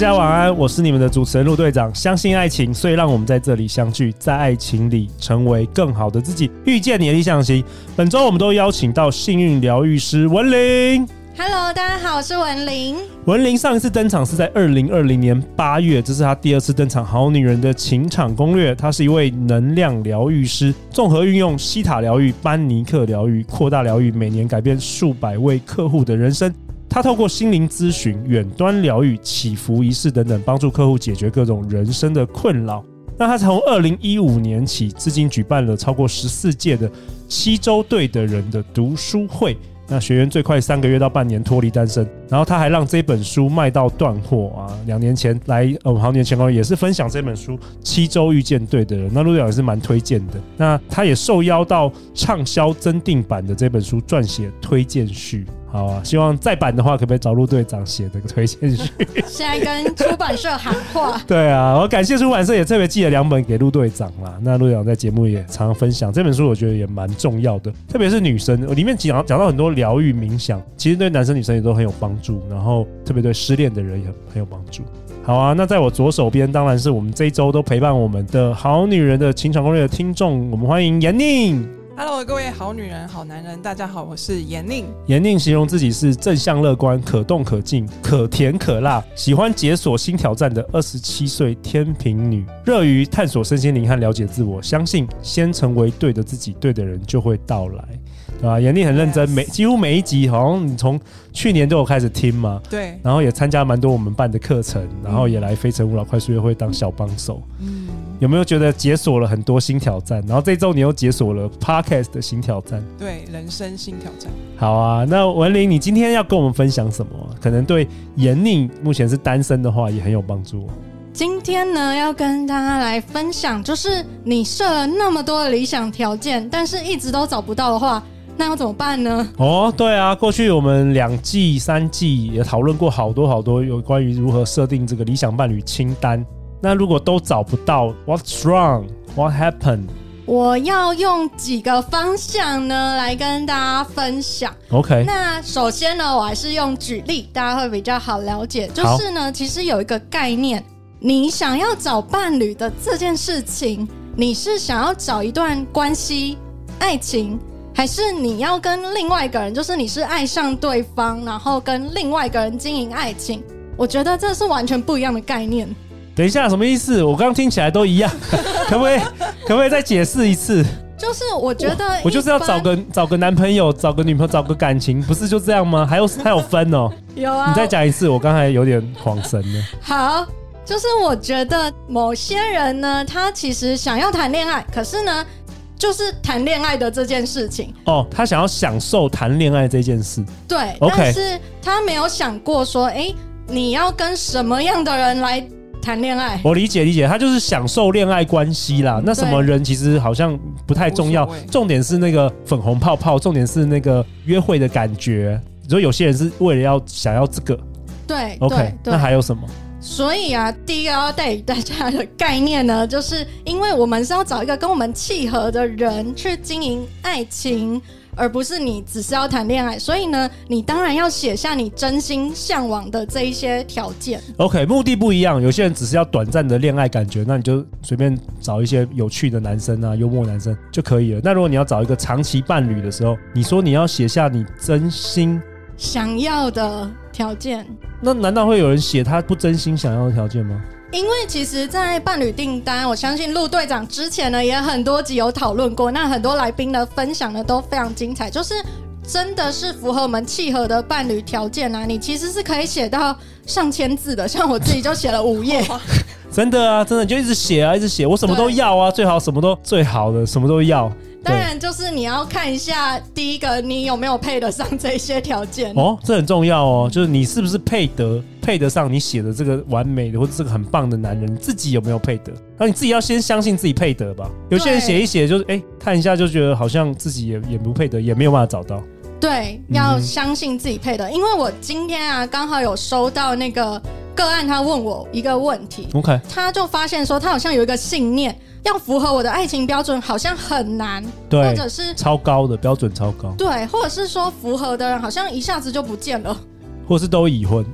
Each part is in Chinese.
大家晚安，我是你们的主持人陆队长。相信爱情，所以让我们在这里相聚，在爱情里成为更好的自己，遇见你的理想型。本周我们都邀请到幸运疗愈师文玲。Hello，大家好，我是文玲。文玲上一次登场是在二零二零年八月，这是她第二次登场《好女人的情场攻略》。她是一位能量疗愈师，综合运用西塔疗愈、班尼克疗愈、扩大疗愈，每年改变数百位客户的人生。他透过心灵咨询、远端疗愈、祈福仪式等等，帮助客户解决各种人生的困扰。那他从二零一五年起，至今举办了超过十四届的七周对的人的读书会。那学员最快三个月到半年脱离单身。然后他还让这本书卖到断货啊！两年前来，呃，好年前哦，也是分享这本书《七周遇见对的人》。那陆队长也是蛮推荐的。那他也受邀到畅销增订版的这本书撰写推荐序。好啊，希望再版的话，可不可以找陆队长写这个推荐序？现在跟出版社喊话。对啊，我感谢出版社也特别寄了两本给陆队长啦。那陆队长在节目也常常分享这本书，我觉得也蛮重要的，特别是女生，里面讲讲到很多疗愈冥想，其实对男生女生也都很有帮助，然后特别对失恋的人也很有帮助。好啊，那在我左手边当然是我们这一周都陪伴我们的好女人的情场攻略的听众，我们欢迎闫宁。Hello，各位好女人、好男人，大家好，我是严宁。严宁形容自己是正向乐观、可动可静、可甜可辣，喜欢解锁新挑战的二十七岁天平女，热于探索身心灵和了解自我，相信先成为对的自己，对的人就会到来。对吧？闫宁很认真，每几乎每一集，好像你从去年都有开始听嘛。对。然后也参加蛮多我们办的课程，然后也来非诚勿扰快速约会当小帮手。嗯。有没有觉得解锁了很多新挑战？然后这周你又解锁了 Podcast 的新挑战。对，人生新挑战。好啊，那文玲，你今天要跟我们分享什么？可能对闫宁目前是单身的话，也很有帮助。今天呢，要跟大家来分享，就是你设了那么多的理想条件，但是一直都找不到的话。那要怎么办呢？哦，对啊，过去我们两季、三季也讨论过好多好多有关于如何设定这个理想伴侣清单。那如果都找不到，What's wrong? What happened? 我要用几个方向呢来跟大家分享。OK，那首先呢，我还是用举例，大家会比较好了解。就是呢，其实有一个概念，你想要找伴侣的这件事情，你是想要找一段关系、爱情。还是你要跟另外一个人，就是你是爱上对方，然后跟另外一个人经营爱情，我觉得这是完全不一样的概念。等一下，什么意思？我刚刚听起来都一样，可不可以？可不可以再解释一次？就是我觉得我，我就是要找个找个男朋友，找个女朋友，找个感情，不是就这样吗？还有还有分哦。有啊，你再讲一次，我刚才有点恍神了。好，就是我觉得某些人呢，他其实想要谈恋爱，可是呢。就是谈恋爱的这件事情哦，他想要享受谈恋爱这件事，对，okay. 但是他没有想过说，哎、欸，你要跟什么样的人来谈恋爱？我理解理解，他就是享受恋爱关系啦。那什么人其实好像不太重要，重点是那个粉红泡泡，重点是那个约会的感觉。你说有些人是为了要想要这个，对，OK，那还有什么？所以啊，第一个要带给大家的概念呢，就是因为我们是要找一个跟我们契合的人去经营爱情，而不是你只是要谈恋爱。所以呢，你当然要写下你真心向往的这一些条件。OK，目的不一样，有些人只是要短暂的恋爱感觉，那你就随便找一些有趣的男生啊，幽默男生就可以了。那如果你要找一个长期伴侣的时候，你说你要写下你真心想要的条件。那难道会有人写他不真心想要的条件吗？因为其实，在伴侣订单，我相信陆队长之前呢也很多集有讨论过，那很多来宾的分享呢都非常精彩，就是真的是符合我们契合的伴侣条件啊，你其实是可以写到上千字的，像我自己就写了五页。真的啊，真的就一直写啊，一直写，我什么都要啊，最好什么都最好的，什么都要。当然，就是你要看一下第一个，你有没有配得上这些条件哦，这很重要哦，就是你是不是配得配得上你写的这个完美的或者这个很棒的男人，你自己有没有配得？那你自己要先相信自己配得吧。有些人写一写就是哎，看一下就觉得好像自己也也不配得，也没有办法找到。对，要相信自己配的，因为我今天啊刚好有收到那个。个案他问我一个问题，OK，他就发现说他好像有一个信念，要符合我的爱情标准好像很难，对，或者是超高的标准超高，对，或者是说符合的人好像一下子就不见了，或是都已婚，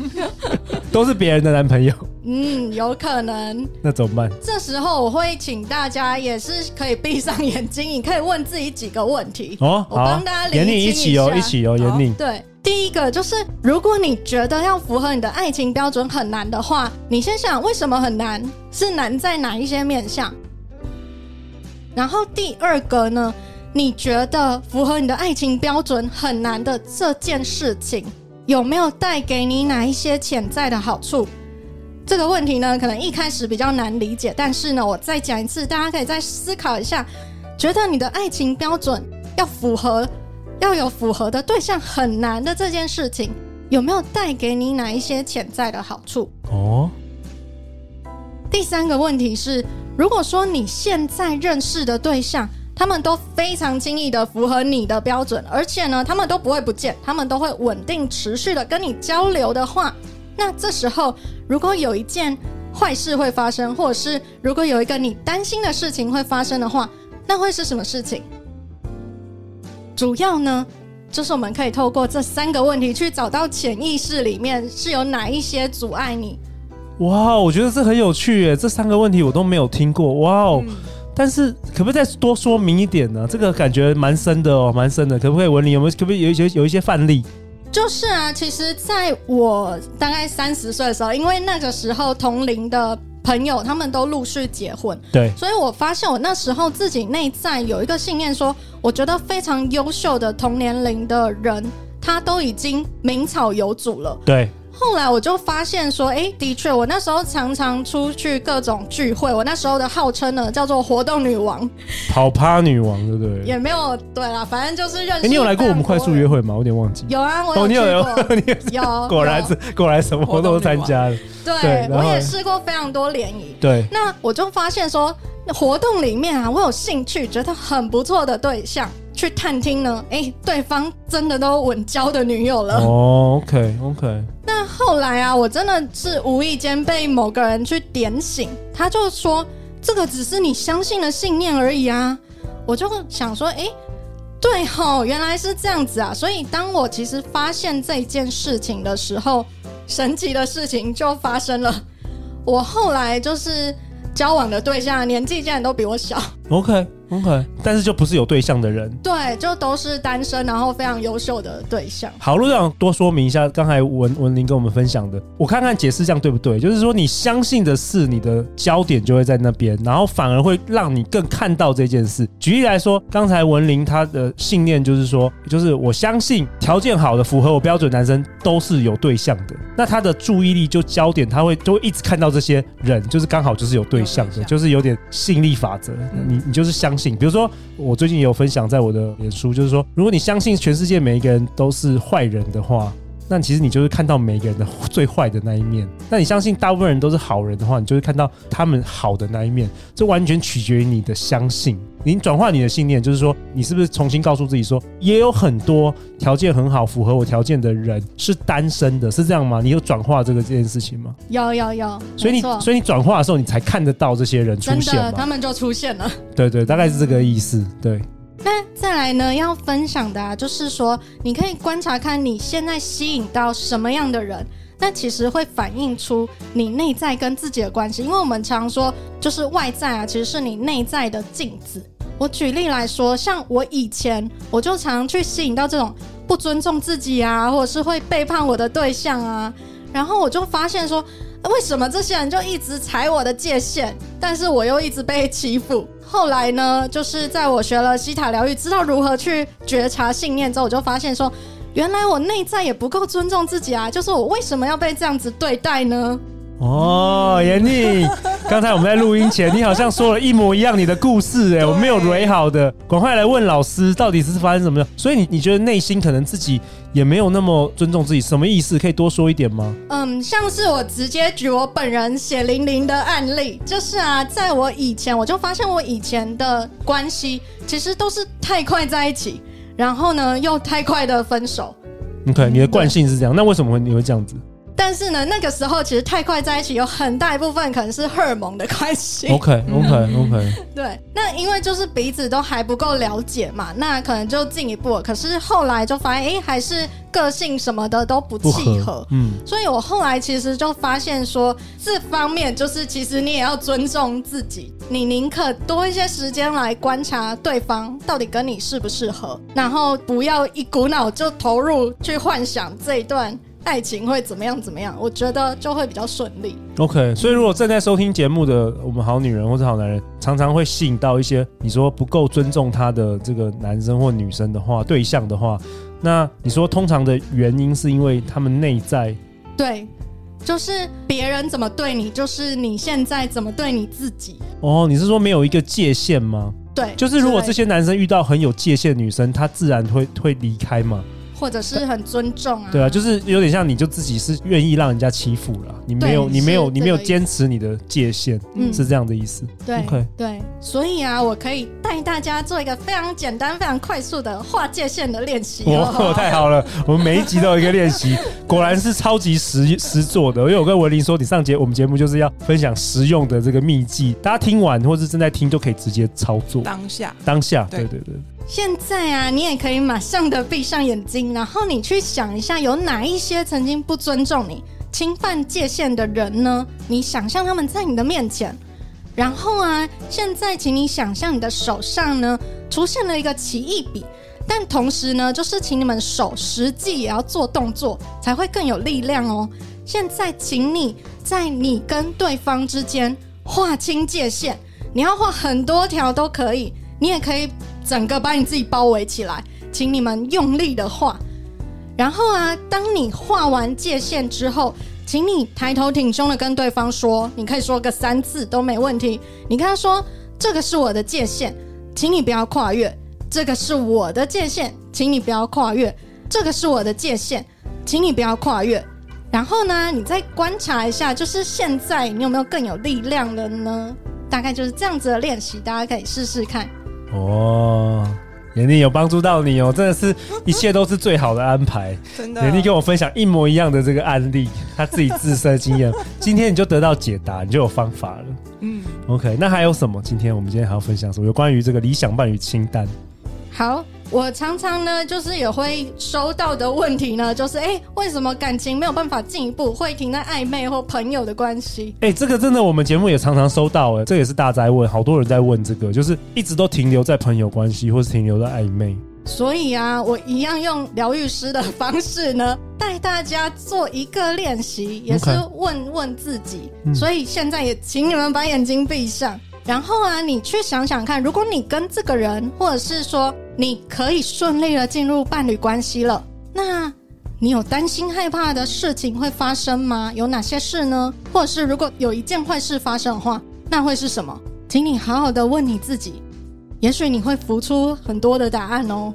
都是别人的男朋友，嗯，有可能，那怎么办？这时候我会请大家也是可以闭上眼睛，你可以问自己几个问题哦，我帮大家严宁一起哦，一起哦，严你，对。第一个就是，如果你觉得要符合你的爱情标准很难的话，你先想为什么很难，是难在哪一些面向。然后第二个呢，你觉得符合你的爱情标准很难的这件事情，有没有带给你哪一些潜在的好处？这个问题呢，可能一开始比较难理解，但是呢，我再讲一次，大家可以再思考一下，觉得你的爱情标准要符合。要有符合的对象很难的这件事情，有没有带给你哪一些潜在的好处？哦。第三个问题是，如果说你现在认识的对象，他们都非常轻易的符合你的标准，而且呢，他们都不会不见，他们都会稳定持续的跟你交流的话，那这时候如果有一件坏事会发生，或者是如果有一个你担心的事情会发生的话，那会是什么事情？主要呢，就是我们可以透过这三个问题去找到潜意识里面是有哪一些阻碍你。哇，我觉得这很有趣耶！这三个问题我都没有听过。哇哦，嗯、但是可不可以再多说明一点呢？这个感觉蛮深的哦，蛮深的。可不可以文玲有没有？可不可以有一些有一些范例？就是啊，其实在我大概三十岁的时候，因为那个时候同龄的。朋友他们都陆续结婚，对，所以我发现我那时候自己内在有一个信念，说我觉得非常优秀的同年龄的人，他都已经名草有主了，对。后来我就发现说，哎、欸，的确，我那时候常常出去各种聚会，我那时候的号称呢叫做活动女王，跑趴女王，对不对？也没有对啦，反正就是认识。你有来过我们快速约会吗？我有点忘记。有啊，我有去过。哦、你有，有，有，果然是果然什么活动都参加了。对，对我也试过非常多联谊。对，那我就发现说，活动里面啊，我有兴趣，觉得很不错的对象。去探听呢，哎、欸，对方真的都稳交的女友了。哦，OK OK。后来啊，我真的是无意间被某个人去点醒，他就说这个只是你相信的信念而已啊。我就想说，哎、对吼，原来是这样子啊。所以当我其实发现这件事情的时候，神奇的事情就发生了。我后来就是交往的对象年纪竟然都比我小。OK。OK，但是就不是有对象的人，对，就都是单身，然后非常优秀的对象。好，陆队长多说明一下，刚才文文林跟我们分享的，我看看解释这样对不对？就是说，你相信的事，你的焦点就会在那边，然后反而会让你更看到这件事。举例来说，刚才文林他的信念就是说，就是我相信条件好的、符合我标准男生都是有对象的，那他的注意力就焦点，他会就会一直看到这些人，就是刚好就是有对象的，象就是有点吸引力法则。你你就是相信。比如说，我最近也有分享在我的脸书，就是说，如果你相信全世界每一个人都是坏人的话，那其实你就是看到每个人的最坏的那一面。那你相信大部分人都是好人的话，你就会看到他们好的那一面。这完全取决于你的相信。你转换你的信念，就是说，你是不是重新告诉自己说，也有很多条件很好、符合我条件的人是单身的，是这样吗？你有转化这个这件事情吗？有有有，所以你所以你转化的时候，你才看得到这些人出现，真的，他们就出现了。对对，大概是这个意思。对。那再来呢，要分享的啊，就是说，你可以观察看你现在吸引到什么样的人。那其实会反映出你内在跟自己的关系，因为我们常说，就是外在啊，其实是你内在的镜子。我举例来说，像我以前，我就常去吸引到这种不尊重自己啊，或者是会背叛我的对象啊。然后我就发现说，为什么这些人就一直踩我的界限，但是我又一直被欺负？后来呢，就是在我学了西塔疗愈，知道如何去觉察信念之后，我就发现说，原来我内在也不够尊重自己啊！就是我为什么要被这样子对待呢？哦，严妮，刚才我们在录音前，你好像说了一模一样你的故事哎，我没有蕊好的，赶快来问老师，到底是发生什么？所以你你觉得内心可能自己也没有那么尊重自己，什么意思？可以多说一点吗？嗯，像是我直接举我本人血淋淋的案例，就是啊，在我以前我就发现我以前的关系其实都是太快在一起，然后呢又太快的分手。OK，你的惯性是这样，那为什么会你会这样子？但是呢，那个时候其实太快在一起，有很大一部分可能是荷尔蒙的关系。OK，OK，OK。对，那因为就是彼此都还不够了解嘛，那可能就进一步。可是后来就发现，哎、欸，还是个性什么的都不契合。嗯，所以我后来其实就发现说，这方面就是其实你也要尊重自己，你宁可多一些时间来观察对方到底跟你适不适合，然后不要一股脑就投入去幻想这一段。爱情会怎么样？怎么样？我觉得就会比较顺利。OK，所以如果正在收听节目的我们好女人或者好男人，常常会吸引到一些你说不够尊重他的这个男生或女生的话，对象的话，那你说通常的原因是因为他们内在对，就是别人怎么对你，就是你现在怎么对你自己。哦，你是说没有一个界限吗？对，就是如果这些男生遇到很有界限的女生，他自然会会离开吗？或者是很尊重啊，对啊，就是有点像你就自己是愿意让人家欺负了，你没有你没有你没有坚持你的界限，嗯，是这样的意思。对，okay，对，所以啊，我可以带大家做一个非常简单、非常快速的划界限的练习。哦，太好了，我们每一集都有一个练习，果然是超级实实做的。因为我跟文林说，你上节我们节目就是要分享实用的这个秘技，大家听完或是正在听就可以直接操作。当下，当下，对对对。现在啊，你也可以马上的闭上眼睛，然后你去想一下，有哪一些曾经不尊重你、侵犯界限的人呢？你想象他们在你的面前，然后啊，现在请你想象你的手上呢出现了一个奇异笔，但同时呢，就是请你们手实际也要做动作，才会更有力量哦。现在，请你在你跟对方之间划清界限，你要画很多条都可以，你也可以。整个把你自己包围起来，请你们用力的画。然后啊，当你画完界限之后，请你抬头挺胸的跟对方说，你可以说个三次都没问题。你跟他说：“这个是我的界限，请你不要跨越。”这个是我的界限，请你不要跨越。这个是我的界限，请你不要跨越。然后呢，你再观察一下，就是现在你有没有更有力量了呢？大概就是这样子的练习，大家可以试试看。哦，严妮有帮助到你哦，真的是一切都是最好的安排。真的，严妮跟我分享一模一样的这个案例，他自己自身经验。今天你就得到解答，你就有方法了。嗯，OK，那还有什么？今天我们今天还要分享什么？有关于这个理想伴侣清单。好。我常常呢，就是也会收到的问题呢，就是哎、欸，为什么感情没有办法进一步，会停在暧昧或朋友的关系？哎、欸，这个真的，我们节目也常常收到，哎，这也是大灾问，好多人在问这个，就是一直都停留在朋友关系，或是停留在暧昧。所以啊，我一样用疗愈师的方式呢，带大家做一个练习，也是问问自己。所以现在也请你们把眼睛闭上。然后啊，你去想想看，如果你跟这个人，或者是说你可以顺利的进入伴侣关系了，那你有担心害怕的事情会发生吗？有哪些事呢？或者是如果有一件坏事发生的话，那会是什么？请你好好的问你自己，也许你会浮出很多的答案哦。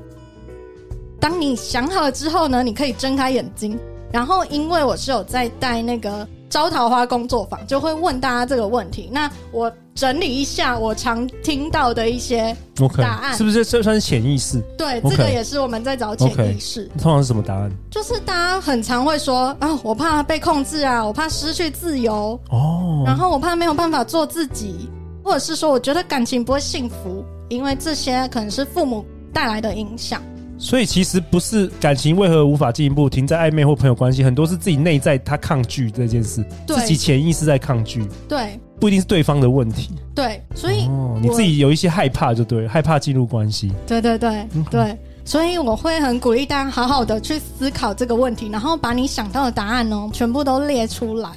当你想好了之后呢，你可以睁开眼睛，然后因为我是有在带那个。招桃花工作坊就会问大家这个问题，那我整理一下我常听到的一些答案，okay, 是不是这算是潜意识？对，okay, 这个也是我们在找潜意识。Okay, 通常是什么答案？就是大家很常会说啊，我怕被控制啊，我怕失去自由哦，然后我怕没有办法做自己，或者是说我觉得感情不会幸福，因为这些可能是父母带来的影响。所以其实不是感情为何无法进一步，停在暧昧或朋友关系，很多是自己内在他抗拒这件事，自己潜意识在抗拒，对，不一定是对方的问题，对，所以哦，你自己有一些害怕就对，害怕进入关系，对对对对，所以我会很鼓励大家好好的去思考这个问题，然后把你想到的答案呢全部都列出来，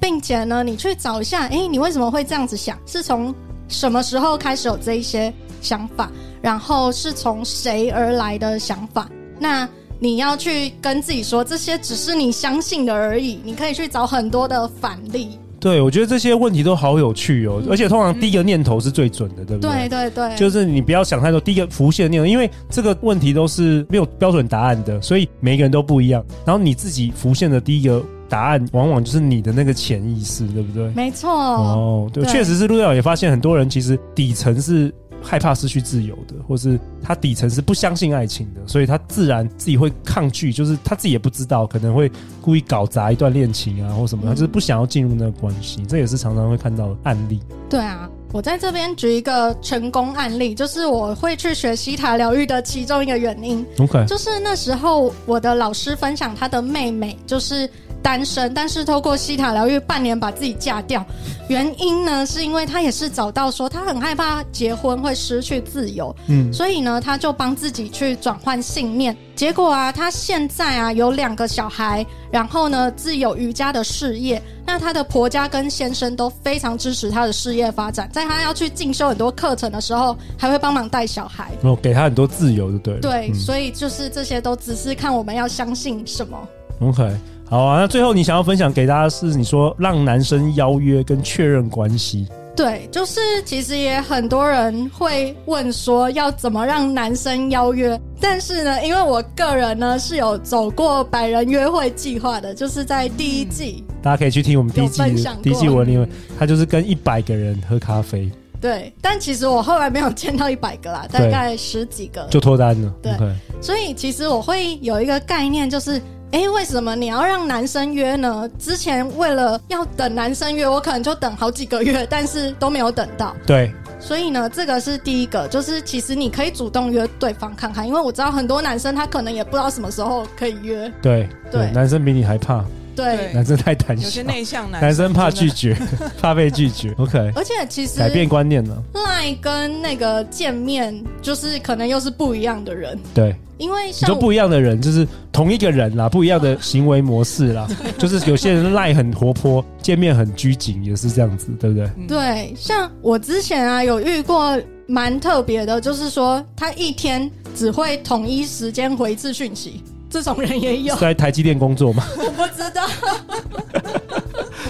并且呢，你去找一下，诶，你为什么会这样子想？是从什么时候开始有这一些想法？然后是从谁而来的想法？那你要去跟自己说，这些只是你相信的而已。你可以去找很多的反例。对，我觉得这些问题都好有趣哦，而且通常第一个念头是最准的，对不对？对对对，就是你不要想太多，第一个浮现的念头，因为这个问题都是没有标准答案的，所以每个人都不一样。然后你自己浮现的第一个答案，往往就是你的那个潜意识，对不对？没错。哦，对，确实是陆耀也发现很多人其实底层是。害怕失去自由的，或是他底层是不相信爱情的，所以他自然自己会抗拒，就是他自己也不知道，可能会故意搞砸一段恋情啊，或什么，他就是不想要进入那个关系，这也是常常会看到的案例。对啊，我在这边举一个成功案例，就是我会去学西塔疗愈的其中一个原因。OK，就是那时候我的老师分享他的妹妹，就是。单身，但是透过西塔疗愈，半年把自己嫁掉。原因呢，是因为他也是找到说，他很害怕结婚会失去自由，嗯，所以呢，他就帮自己去转换信念。结果啊，他现在啊有两个小孩，然后呢自有瑜伽的事业。那他的婆家跟先生都非常支持他的事业发展，在他要去进修很多课程的时候，还会帮忙带小孩，哦，给他很多自由，就对了。对，嗯，所以就是这些都只是看我们要相信什么。OK。好啊，那最后你想要分享给大家是你说让男生邀约跟确认关系。对，就是其实也很多人会问说要怎么让男生邀约，但是呢，因为我个人呢是有走过百人约会计划的，就是在第一季，大家可以去听我们第一季第一季文，因为他就是跟一百个人喝咖啡。对，但其实我后来没有见到一百个啦，大概十几个就脱单了。对.所以其实我会有一个概念，就是。哎，为什么你要让男生约呢？之前为了要等男生约，我可能就等好几个月，但是都没有等到。对，所以呢，这个是第一个，就是其实你可以主动约对方看看，因为我知道很多男生他可能也不知道什么时候可以约。对对，对，男生比你还怕。对，男生太胆小，有些内向男，男生怕拒绝，怕被拒绝。OK，而且其实改变观念了。赖跟那个见面，就是可能又是不一样的人。对，因为像你说不一样的人，就是同一个人啦，不一样的行为模式啦。就是有些人赖很活泼，见面很拘谨，也是这样子，对不对？对，像我之前啊，有遇过蛮特别的，就是说他一天只会统一时间回一次讯息。这种人也有在台积电工作吗？我不知道，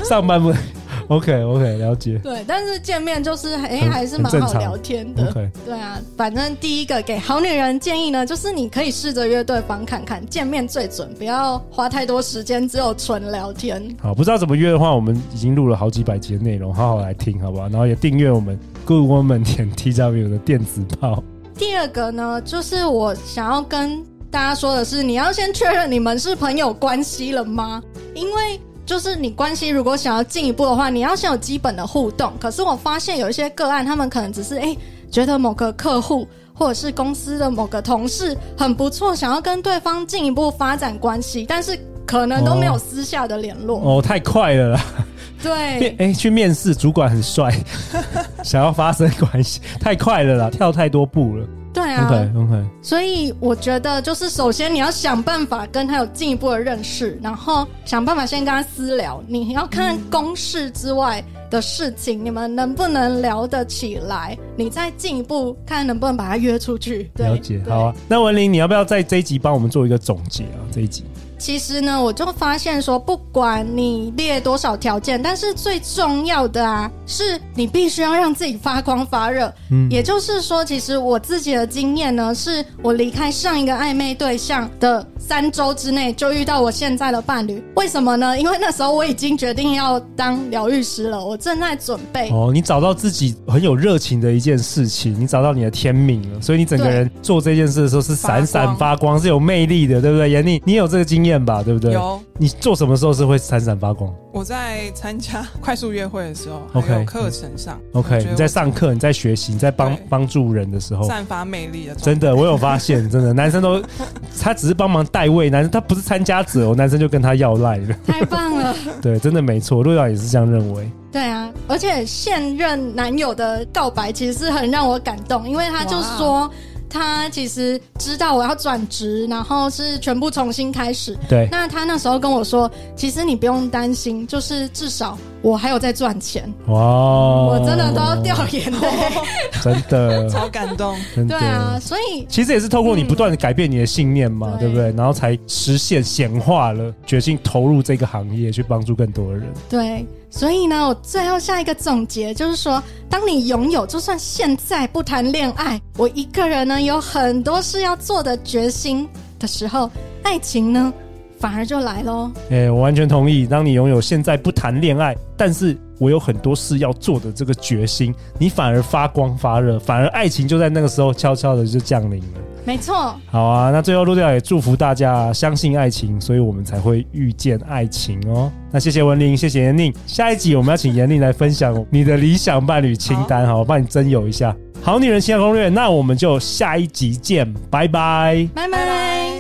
上班不？OK OK，了解。对，但是见面就是哎，还是蛮好聊天的。Okay. 对啊，反正第一个给好女人建议呢，就是你可以试着约对方看看，见面最准，不要花太多时间，只有纯聊天。好，不知道怎么约的话，我们已经录了好几百集的内容，好好来听，好不好？然后也订阅我们 Good Woman 点 TW 的电子报。第二个呢，就是我想要跟。大家说的是，你要先确认你们是朋友关系了吗？因为就是你关系如果想要进一步的话，你要先有基本的互动。可是我发现有一些个案，他们可能只是诶觉得某个客户或者是公司的某个同事很不错，想要跟对方进一步发展关系，但是可能都没有私下的联络。哦，太快了啦！对，哎，去面试，主管很帅，想要发生关系，太快了啦，跳太多步了。对啊，OK OK，所以我觉得就是首先你要想办法跟他有进一步的认识，然后想办法先跟他私聊。你要看公事之外的事情，嗯，你们能不能聊得起来？你再进一步看能不能把他约出去。了解，好啊。那文玲，你要不要在这一集帮我们做一个总结啊？这一集。其实呢，我就发现说，不管你列多少条件，但是最重要的啊，是你必须要让自己发光发热。嗯，也就是说，其实我自己的经验呢，是我离开上一个暧昧对象的三周之内，就遇到我现在的伴侣。为什么呢？因为那时候我已经决定要当疗愈师了，我正在准备。哦，你找到自己很有热情的一件事情，你找到你的天命了，所以你整个人做这件事的时候是闪闪发光，是有魅力的，对不对？严妮，你有这个经验？吧，对不对？有。你做什么时候是会闪闪发光？我在参加 快速约会的时候，OK，课程上，OK，你在上课，你在学习，你在帮帮助人的时候，散发魅力的。真的，我有发现，真的，男生都 他只是帮忙代位，男生他不是参加者，我男生就跟他要赖了。太棒了。对，真的没错，陆导也是这样认为。对啊，而且现任男友的告白其实是很让我感动，因为他就说。他其实知道我要转职，然后是全部重新开始。对，那他那时候跟我说，其实你不用担心，就是至少我还有在赚钱。哇，我真的都要掉眼泪，真的超感动。对啊，所以其实也是透过你不断的改变你的信念嘛，嗯、对不对？然后才实现显化了决心投入这个行业，去帮助更多的人。对。所以呢，我最后下一个总结就是说，当你拥有就算现在不谈恋爱，我一个人呢有很多事要做的决心的时候，爱情呢反而就来喽。哎，我完全同意。当你拥有现在不谈恋爱，但是我有很多事要做的这个决心，你反而发光发热，反而爱情就在那个时候悄悄的就降临了。没错，好啊，那最后陆队也祝福大家相信爱情，所以我们才会遇见爱情哦。那谢谢文玲，谢谢严宁。下一集我们要请严宁来分享你的理想伴侣清单，好，我帮你征友一下。好女人情感攻略，那我们就下一集见，拜拜，拜拜。